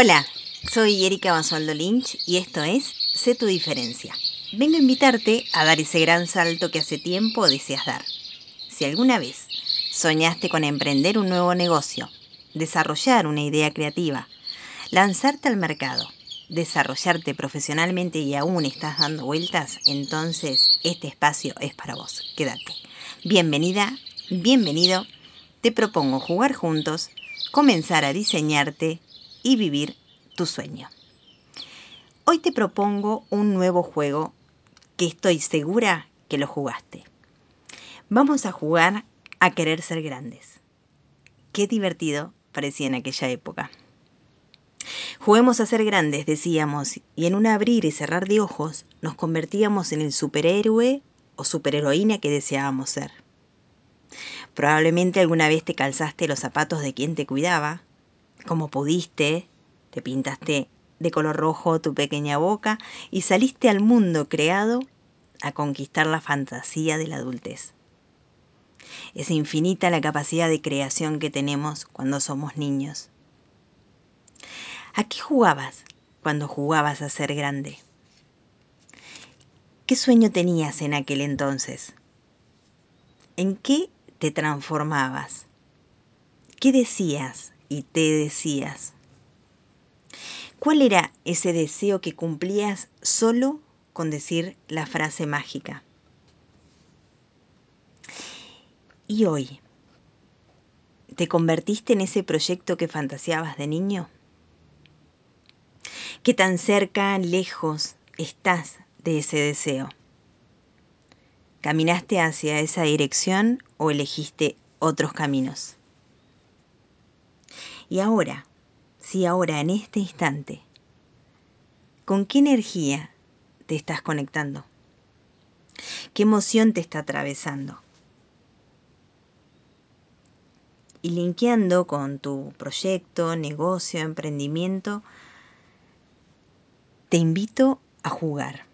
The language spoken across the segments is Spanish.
Hola, soy Erika Basualdo Lynch y esto es Sé tu diferencia. Vengo a invitarte a dar ese gran salto que hace tiempo deseas dar. Si alguna vez soñaste con emprender un nuevo negocio, desarrollar una idea creativa, lanzarte al mercado, desarrollarte profesionalmente y aún estás dando vueltas, entonces este espacio es para vos. Quédate. Bienvenida, bienvenido. Te propongo jugar juntos, comenzar a diseñarte y vivir tu sueño. Hoy te propongo un nuevo juego que estoy segura que lo jugaste. Vamos a jugar a querer ser grandes. Qué divertido parecía en aquella época. Juguemos a ser grandes, decíamos, y en un abrir y cerrar de ojos nos convertíamos en el superhéroe o superheroína que deseábamos ser. Probablemente alguna vez te calzaste los zapatos de quien te cuidaba, como pudiste, te pintaste de color rojo tu pequeña boca y saliste al mundo creado a conquistar la fantasía de la adultez. Es infinita la capacidad de creación que tenemos cuando somos niños. ¿A qué jugabas cuando jugabas a ser grande? ¿Qué sueño tenías en aquel entonces? ¿En qué te transformabas? ¿Qué decías y te decías? ¿Cuál era ese deseo que cumplías solo con decir la frase mágica? ¿Y hoy? ¿Te convertiste en ese proyecto que fantaseabas de niño? ¿Qué tan cerca, lejos estás de ese deseo? ¿Caminaste hacia esa dirección o elegiste otros caminos? Y ahora, si ahora, en este instante, ¿con qué energía te estás conectando? ¿Qué emoción te está atravesando? Y linkeando con tu proyecto, negocio, emprendimiento, te invito a jugar.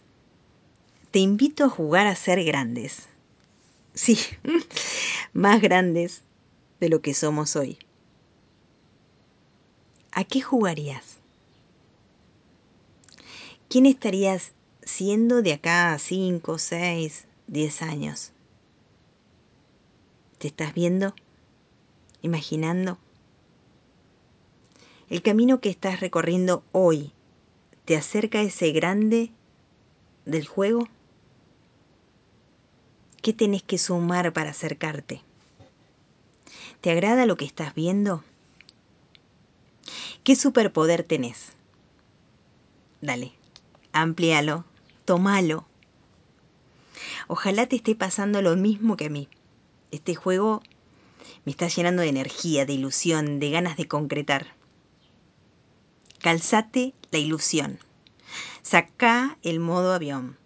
Te invito a jugar a ser grandes. Sí, más grandes de lo que somos hoy. ¿A qué jugarías? ¿Quién estarías siendo de acá a 5, 6, 10 años? ¿Te estás viendo? ¿Imaginando? El camino que estás recorriendo hoy te acerca a ese grande del juego? ¿Qué tenés que sumar para acercarte? ¿Te agrada lo que estás viendo? ¿Qué superpoder tenés? Dale, amplíalo, tómalo. Ojalá te esté pasando lo mismo que a mí. Este juego me está llenando de energía, de ilusión, de ganas de concretar. Calzate la ilusión. Sacá el modo avión.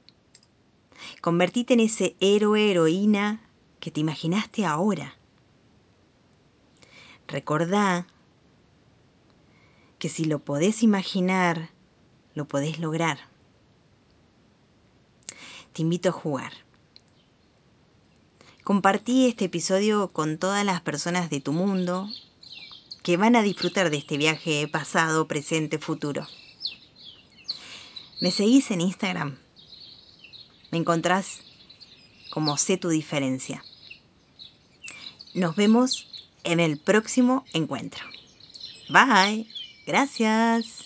Convertite en ese héroe, heroína que te imaginaste ahora. Recordá que si lo podés imaginar, lo podés lograr. Te invito a jugar. Compartí este episodio con todas las personas de tu mundo que van a disfrutar de este viaje pasado, presente, futuro. ¿Me seguís en Instagram? Me encontrás como sé tu diferencia. Nos vemos en el próximo encuentro. Bye. Gracias.